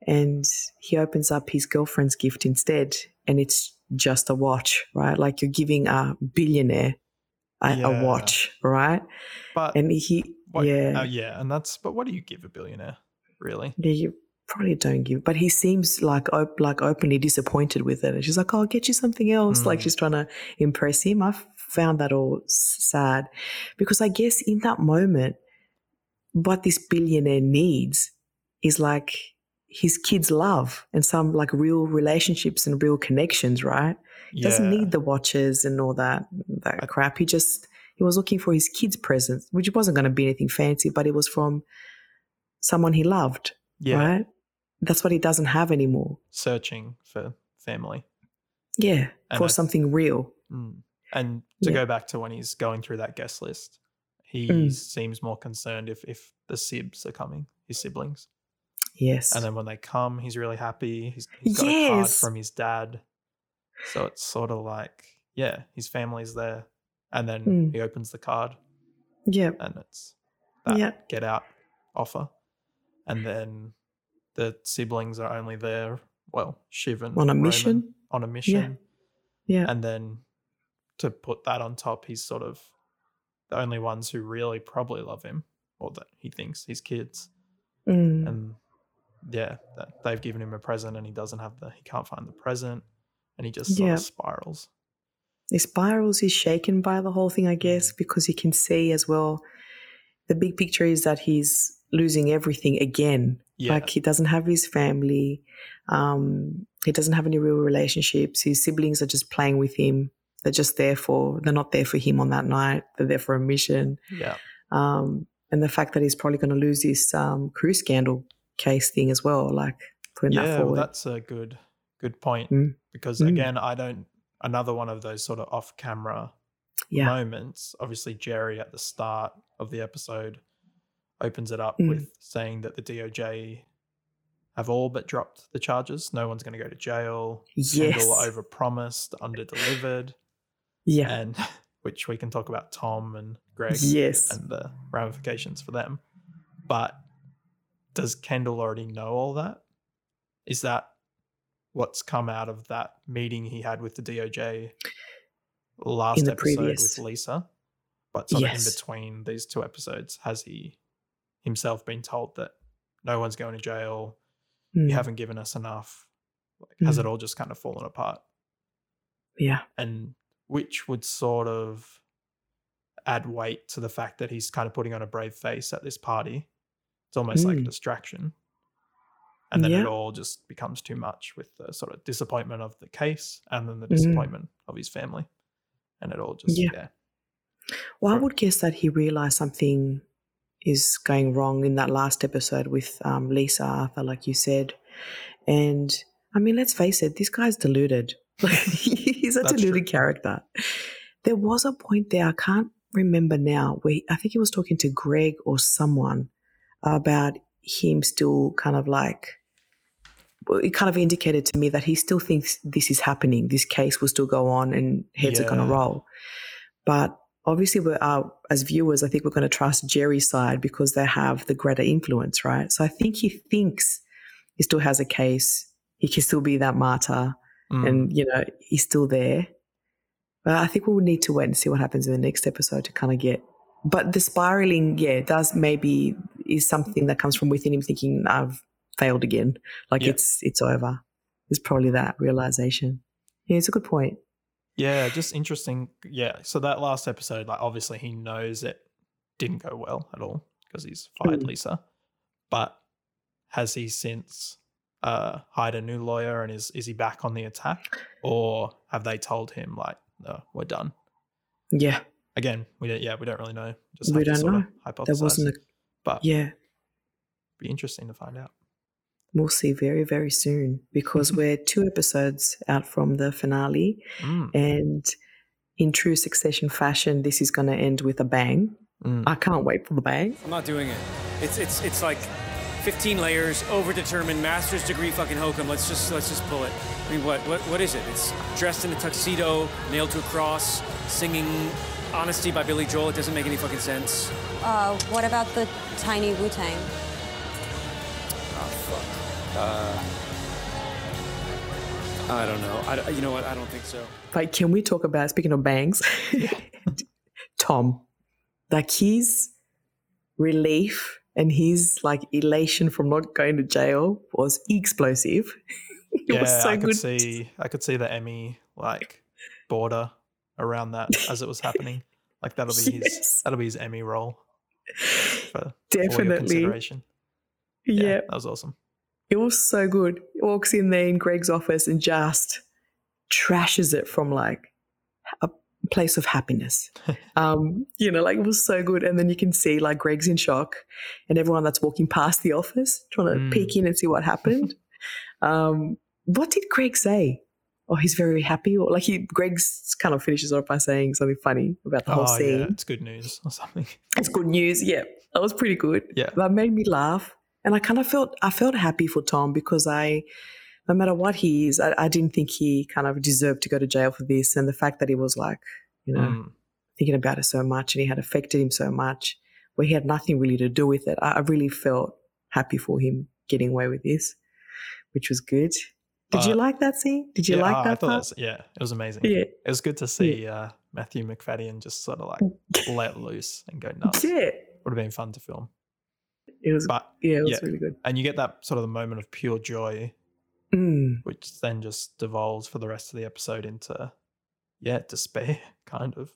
and he opens up his girlfriend's gift instead, and it's just a watch, right? Like you're giving a billionaire a, Yeah. a watch, right? But And he, what, yeah, uh, yeah, and that's but what do you give a billionaire, really? Yeah, you probably don't give, but he seems like op- like openly disappointed with it. And she's like, "Oh, I'll get you something else." Like Mm. she's trying to impress him. I found that all sad because I guess in that moment, what this billionaire needs is like his kids' love and some like real relationships and real connections, right? He doesn't need the watches and all that that crap. He just he was looking for his kids' presents, which wasn't going to be anything fancy, but it was from someone he loved yeah, right? That's what he doesn't have anymore. searching for family. Yeah, And for I- something real. Mm. And to Yeah. go back to when he's going through that guest list, he Mm. seems more concerned if if the sibs are coming, his siblings. Yes. And then when they come, he's really happy. He's, he's got a card from his dad. So it's sort of like, yeah, his family's there. And then Mm. he opens the card yeah. and it's that Yeah. get out offer. And then the siblings are only there, well, Shiv and On a Roman mission? on a mission. Yeah. And then to put that on top, he's sort of the only ones who really probably love him or that he thinks his kids, Mm. and yeah, that they've given him a present and he doesn't have the he can't find the present, and he just sort Yeah. of spirals. He spirals, he's shaken by the whole thing, I guess, because you can see as well the big picture is that he's losing everything again. Yeah. Like he doesn't have his family, um, he doesn't have any real relationships. His siblings are just playing with him. They're just there for, they're not there for him on that night. They're there for a mission. Yeah, Um, and the fact that he's probably going to lose this um, crew scandal case thing as well, like putting that yeah, well, that's a good good point Mm. because Mm. again, I don't another one of those sort of off camera yeah. moments. Obviously, Gerri at the start of the episode opens it up Mm. with saying that the DOJ have all but dropped the charges. No one's going to go to jail. Yes. Kendall overpromised, underdelivered, Yeah. and which we can talk about Tom and Greg Yes. and the ramifications for them. But does Kendall already know all that? Is that what's come out of that meeting he had with the DOJ last the episode previous. with Lisa? But sort of in between these two episodes, has he himself been told that no one's going to jail? Mm. You haven't given us enough. Like, Has Mm. it all just kind of fallen apart? Yeah. and which would sort of add weight to the fact that he's kind of putting on a brave face at this party. It's almost like a Mm. distraction. And then Yeah. it all just becomes too much with the sort of disappointment of the case and then the Mhm. disappointment of his family. And it all just, Yeah. yeah. Well, I would guess that he realized something is going wrong in that last episode with um, Lisa Arthur, like you said. And I mean, let's face it, this guy's deluded. He's a That's deluded true. character. There was a point there, I can't remember now, where I think he was talking to Greg or someone about him still kind of like, it kind of indicated to me that he still thinks this is happening. This case will still go on and heads are going to roll. But obviously, we're, uh, as viewers, I think we're going to trust Gerri's side because they have the greater influence, right? So I think he thinks he still has a case. He can still be that martyr Mm. and, you know, he's still there. But I think we'll need to wait and see what happens in the next episode to kind of get. But the spiraling, yeah, does maybe is something that comes from within him thinking, I've failed again. Like Yeah. it's it's over. It's probably that realization. Yeah, it's a good point. Yeah, just interesting. Yeah. So that last episode, like obviously he knows it didn't go well at all because he's fired Mm. Lisa. But has he since uh hired a new lawyer and is is he back on the attack? Or have they told him like, no, we're done? Yeah, Again, we don't yeah, we don't really know. Just We don't know. there wasn't a but yeah. be interesting to find out. We'll see very very soon because we're two episodes out from the finale, Mm, and in true Succession fashion, this is going to end with a bang. mm. I can't wait for the bang. I'm not doing it. It's it's it's like 15 layers, overdetermined, master's degree fucking hokum. Let's just let's just pull it. I mean, what what what is it? It's dressed in a tuxedo, nailed to a cross, singing "Honesty" by Billy Joel. It doesn't make any fucking sense. Uh, what about the tiny Wu Tang? Oh fuck. Uh, I don't know. I, you know what? I don't think so. Like, can we talk about speaking of bangs? Tom, like his relief and his like elation from not going to jail was explosive. it yeah, was so I could good. see I could see the Emmy like border around that as it was happening. Like that'll be his that'll be his Emmy role for, Definitely. consideration. yeah, that was awesome. it was so good. He walks in there in Greg's office and just trashes it from like a place of happiness. um, you know, like it was so good. And then you can see like Greg's in shock and everyone that's walking past the office trying to Mm. peek in and see what happened. um, what did Greg say? Oh, he's very happy. Or like he, Greg's kind of finishes off by saying something funny about the whole oh scene. yeah, it's good news or something. It's good news. Yeah, that was pretty good. Yeah. that made me laugh, and I kind of felt I felt happy for Tom because I, no matter what he is, I, I didn't think he kind of deserved to go to jail for this, and the fact that he was like, you know, Mm. thinking about it so much, and he had affected him so much, where he had nothing really to do with it. I, I really felt happy for him getting away with this, which was good. Did you like that scene? Did you yeah, like oh, I that thought part? that's yeah, it was amazing. Yeah. It was good to see uh, Matthew Macfadyen just sort of like let loose and go nuts. Yeah, Would have been fun to film. It was But yeah, it was yeah. really good. and you get that sort of the moment of pure joy, Mm, which then just devolves for the rest of the episode into yeah, despair, kind of.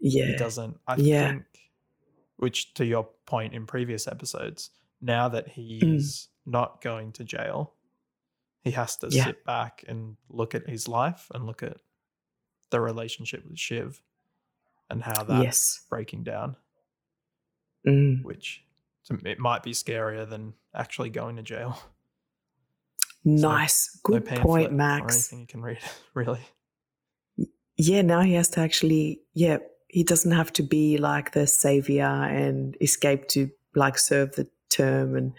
yeah. He doesn't I Yeah. think which to your point in previous episodes, now that Mm. he's not going to jail, he has to Yeah. sit back and look at his life and look at the relationship with Shiv and how that's Yes. breaking down, Mm. which it might be scarier than actually going to jail. Nice. No Good pamphlet point, Or Max. anything you can read, really. Yeah, now he has to actually, yeah, he doesn't have to be like the savior and escape to like serve the term. And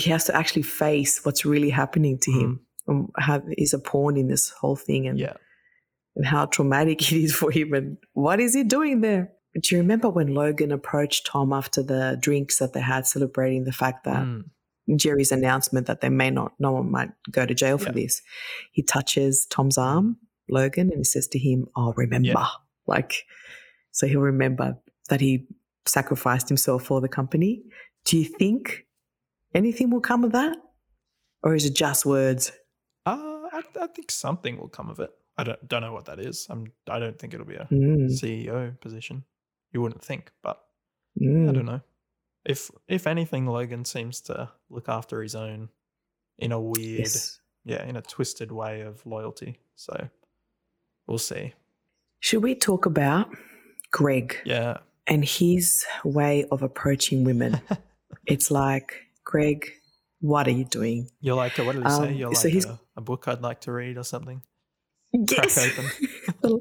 he has to actually face what's really happening to him. And how he's a pawn in this whole thing and, Yeah. and how traumatic it is for him. And what is he doing there? Do you remember when Logan approached Tom after the drinks that they had celebrating the fact that Mm. Gerri's announcement that they may not, no one might go to jail for Yeah. this. He touches Tom's arm, Logan, and he says to him, Oh, remember. Yeah. Like, so he'll remember that he sacrificed himself for the company. Do you think anything will come of that? Or is it just words? Uh, I, I think something will come of it. I don't don't know what that is. I'm I don't think it'll be a Mm, CEO position. You wouldn't think, but I mm. don't know. If if anything, Logan seems to look after his own in a weird, Yes. yeah, in a twisted way of loyalty. So we'll see. Should we talk about Greg Yeah, and his way of approaching women? it's like, Greg, what are you doing? you're like a, what did he say? Um, You're so like a, a book I'd like to read or something. Yes. the,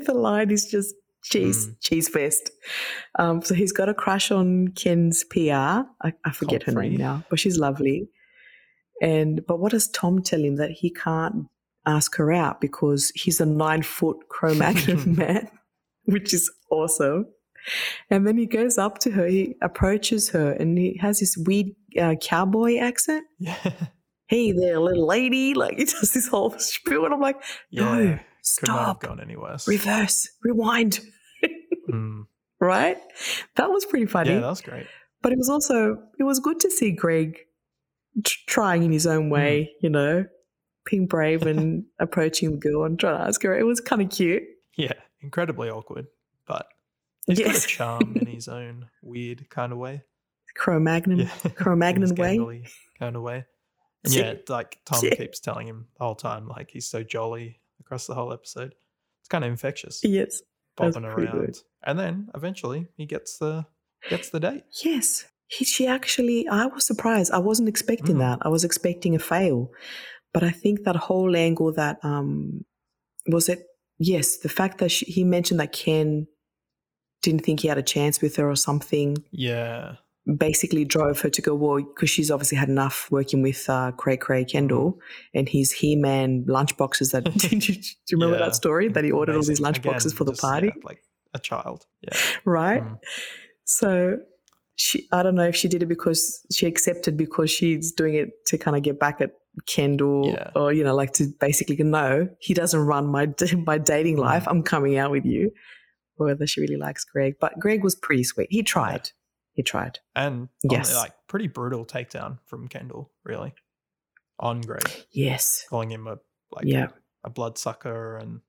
the line is just cheese, Mm. cheese fest. Um, so he's got a crush on Ken's PR. I, I forget her name now, but she's lovely. And but what does Tom tell him that he can't ask her out because he's a nine foot Cro-Magnon man, which is awesome. And then he goes up to her, he approaches her, and he has this weird uh, cowboy accent. Yeah, Hey there, little lady! Like he does this whole spiel, and I'm like, yeah. no, Could not have stop, gone any worse. reverse, rewind. Mm. right? That was pretty funny. Yeah, that was great. but it was also it was good to see Greg tr- trying in his own Mm. way, you know, being brave and approaching the girl and trying to ask her. It was kind of cute. Yeah, incredibly awkward, but he's Yes. got a charm in his own weird kind of way. Cro-Magnon, Yeah, Cro-Magnon way. Kind of way. And Yeah. like Tom Yeah. keeps telling him the whole time, like he's so jolly across the whole episode. It's kind of infectious, Yes, bobbing around. good. And then eventually he gets the gets the date. yes. He, she actually, I was surprised. I wasn't expecting Mm. that. I was expecting a fail, but I think that whole angle that um was it. Yes, the fact that she, he mentioned that Ken didn't think he had a chance with her or something. Yeah, basically drove her to go well because she's obviously had enough working with uh, Craig Craig Kendall and his He-Man lunchboxes. That do you, do you remember Yeah. that story that he ordered all these lunchboxes Again, for the just, party, yeah, like a child. Yeah, right? Mm. So she, I don't know if she did it because she accepted because she's doing it to kind of get back at Kendall, Yeah. or you know, like to basically no, he doesn't run my my dating Mm. life. I'm coming out with you. Or whether she really likes Greg, but Greg was pretty sweet. He tried. He tried. and Yes. like pretty brutal takedown from Kendall, really, on Greg, Yes. calling him a like Yeah. a bloodsucker and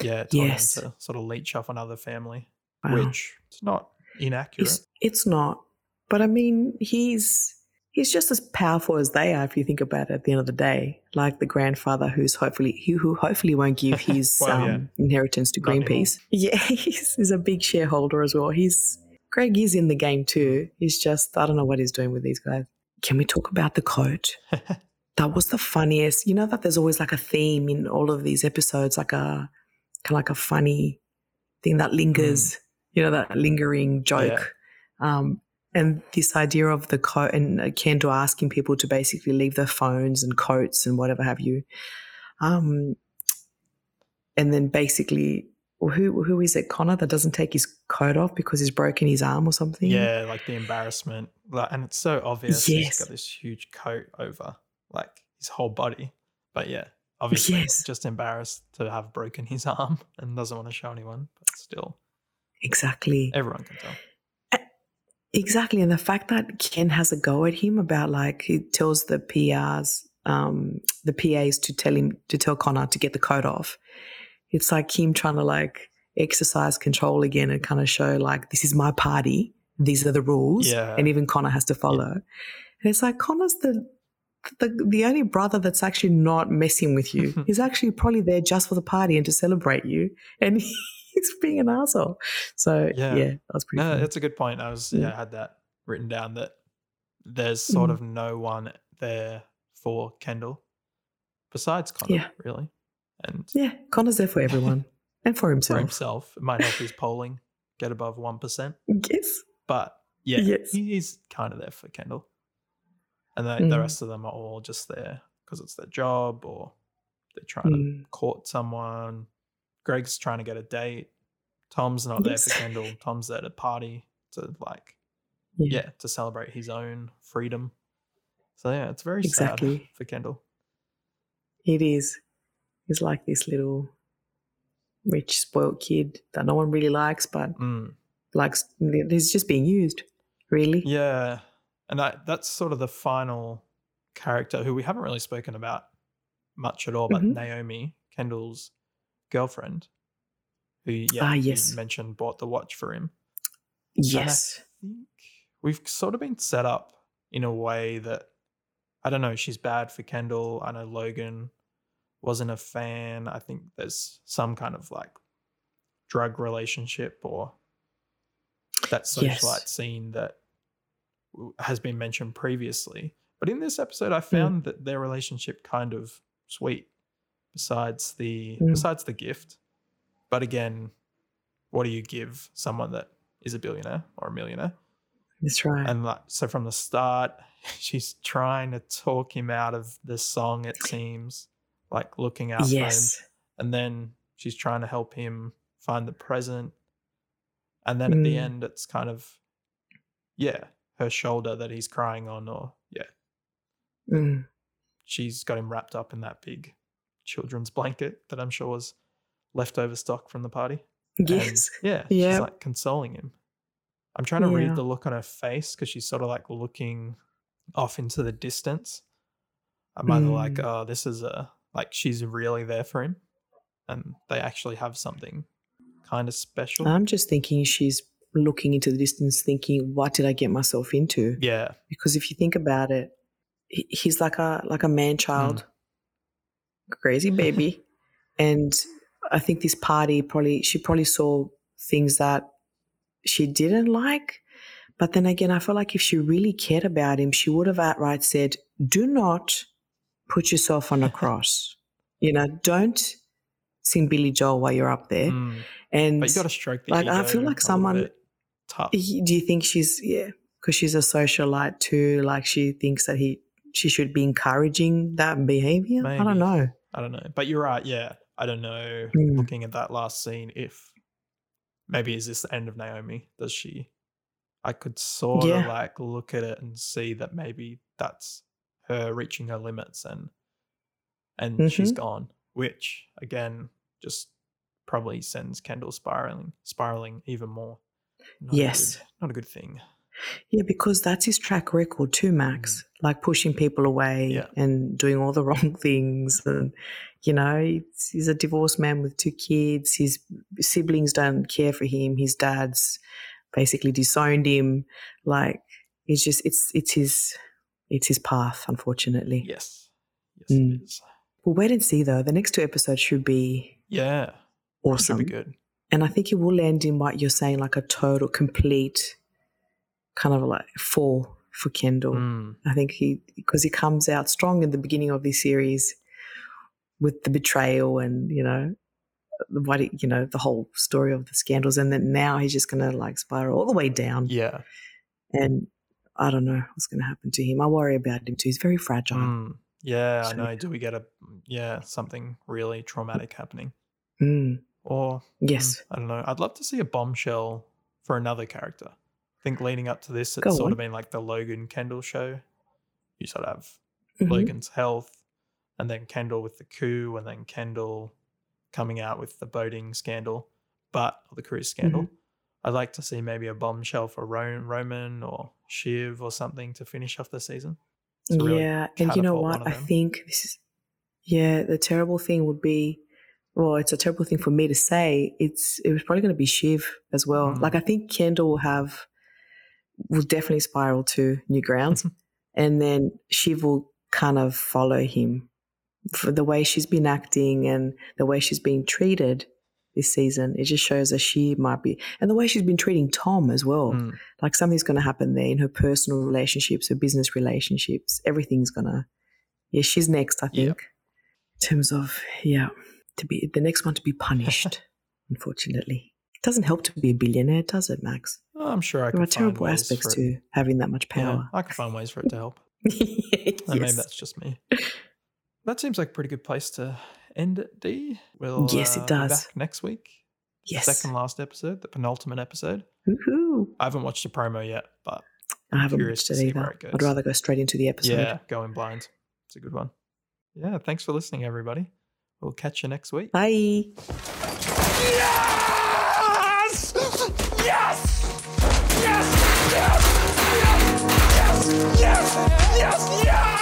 yeah, telling Yes. him to sort of leech off another family, Wow. which it's not inaccurate. It's, it's not. But I mean, he's he's just as powerful as they are if you think about it at the end of the day. Like the grandfather who's hopefully who, who hopefully won't give his Well, um, yeah. inheritance to. Greenpeace. Yeah, he's, he's a big shareholder as well. He's Greg is in the game too. He's just I don't know what he's doing with these guys. Can we talk about the coat? that was the funniest. You know that there's always like a theme in all of these episodes, like a kind of like a funny thing that lingers. You know that lingering joke. Um, and this idea of the coat and Kendall asking people to basically leave their phones and coats and whatever have you. Um, and then basically, who who is it? Connor that doesn't take his coat off because he's broken his arm or something. Yeah, like the embarrassment, like, and it's so obvious. he's got this huge coat over like his whole body, but yeah, obviously Yes. just embarrassed to have broken his arm and doesn't want to show anyone, but still, exactly. everyone can tell. Exactly. And the fact that Ken has a go at him about like he tells the PRs, um, the PAs to tell him to tell Connor to get the coat off. It's like him trying to like exercise control again and kind of show like this is my party. These are the rules. Yeah. And even Connor has to follow. And it's like Connor's the the the only brother that's actually not messing with you. He's actually probably there just for the party and to celebrate you. And he's being an asshole. So yeah, Yeah. that was pretty No, funny. that's a good point. I was Yeah. yeah, I had that written down that there's sort Mhm. of no one there for Kendall besides Connor, Yeah. really. And Yeah, Connor's there for everyone and for himself. for himself. it might help his polling get above one percent. Yes. But yeah, Yes. he is kind of there for Kendall. And the, the Mm. rest of them are all just there because it's their job or they're trying to Mm. court someone. Greg's trying to get a date. Tom's not there for Kendall. Tom's at a party to like Yeah. yeah, to celebrate his own freedom. So yeah, it's very Exactly. sad for Kendall. It is. He's like this little rich, spoiled kid that no one really likes, but Mm. likes. He's just being used, really. Yeah, and that that's sort of the final character who we haven't really spoken about much at all, but Mhm. Naomi, Kendall's girlfriend, who yeah, Ah, you yes. mentioned bought the watch for him. Yes. think we've sort of been set up in a way that I don't know, she's bad for Kendall. I know Logan wasn't a fan. I think there's some kind of like drug relationship or that Yes. socialite scene that has been mentioned previously. But in this episode, Hmm. I found that their relationship kind of sweet. Besides the Mm. besides the gift, but again, what do you give someone that is a billionaire or a millionaire? That's right. And like, so from the start, she's trying to talk him out of the song. It seems like looking out yes. for him, and then she's trying to help him find the present. And then at the Mm. end, it's kind of yeah, her shoulder that he's crying on, or yeah, Mm. she's got him wrapped up in that big children's blanket that I'm sure was leftover stock from the party. And, Yes. yeah. Yeah. She's like consoling him. I'm trying to Yeah. read the look on her face because she's sort of like looking off into the distance. I'm either like, Mm. oh, this is a like she's really there for him, and they actually have something kind of special. I'm just thinking she's looking into the distance, thinking, "What did I get myself into?" yeah, Because if you think about it, he's like a like a man child, crazy baby, and I think this party probably she probably saw things that she didn't like. But then again, I feel like if she really cared about him, she would have outright said, "Do not put yourself on a cross. You know, don't sing Billy Joel while you're up there." Mm. And but you got to stroke the like, I feel like someone- tough. Do you think she's yeah? Because she's a socialite too. Like she thinks that he she should be encouraging that behavior. I don't know. I don't know. But you're right. Yeah. I don't know. Mm. Looking at that last scene, if maybe is this the end of Naomi? Does she? I could sort Yeah. of like look at it and see that maybe that's her reaching her limits and and she's Mhm. gone, which again just probably sends Kendall spiraling, spiraling even more. Not a Yes. good- not a good thing. Yeah, because that's his track record too, Max. Like pushing people away Mm. Yeah. and doing all the wrong things, and you know, he's, he's a divorced man with two kids. His siblings don't care for him. His dad's basically disowned him. Like it's just it's it's his it's his path, unfortunately. Yes. Yes, Mm. it is. We'll wait and see though. The next two episodes should be Yeah. awesome. Should be good. And I think it will end in what you're saying, like a total, complete kind of like four for Kendall. Mm. I think he, because he comes out strong in the beginning of this series with the betrayal and, you know, what, you know, the whole story of the scandals. And then now he's just going to like spiral all the way down. Yeah. And I don't know what's going to happen to him. I worry about him too. He's very fragile. Mm. Yeah, I know. Do we get a yeah something really traumatic happening, Mm. or Yes. mm, I don't know. I'd love to see a bombshell for another character. I think leading up to this, it's Go sort on. of been like the Logan Kendall show. You sort of have Mhm. Logan's health, and then Kendall with the coup, and then Kendall coming out with the boating scandal, but or the cruise scandal. Mm-hmm. I'd like to see maybe a bombshell for Ro- Roman or Shiv or something to finish off the season. really yeah, and you know what? I think this is yeah. The terrible thing would be, well, it's a terrible thing for me to say. It's it was probably going to be Shiv as well. Mm. Like I think Kendall will have will definitely spiral to new grounds, and then Shiv will kind of follow him for the way she's been acting and the way she's being treated this season. It just shows that she might be, and the way she's been treating Tom as well. Mm. Like something's going to happen there in her personal relationships, her business relationships. Everything's going to, yeah, she's next, I think. Yep. In terms of, yeah, to be the next one to be punished, unfortunately. It doesn't help to be a billionaire, does it, Max? I'm sure I There can are terrible find ways aspects for it- to having that much Yeah, power. I can find ways for it to help. And maybe Yes. that's just me. That seems like a pretty good place to end it, D. We'll Yes, it uh, be does. back next week. Yes. Second last episode, the penultimate episode. Woohoo. I haven't watched the promo yet, but I haven't curious watched to it either. it. I'd rather go straight into the episode. yeah, going blind. It's a good one. Yeah, thanks for listening, everybody. We'll catch you next week. Bye. Yeah! Yes! Yes! Yes!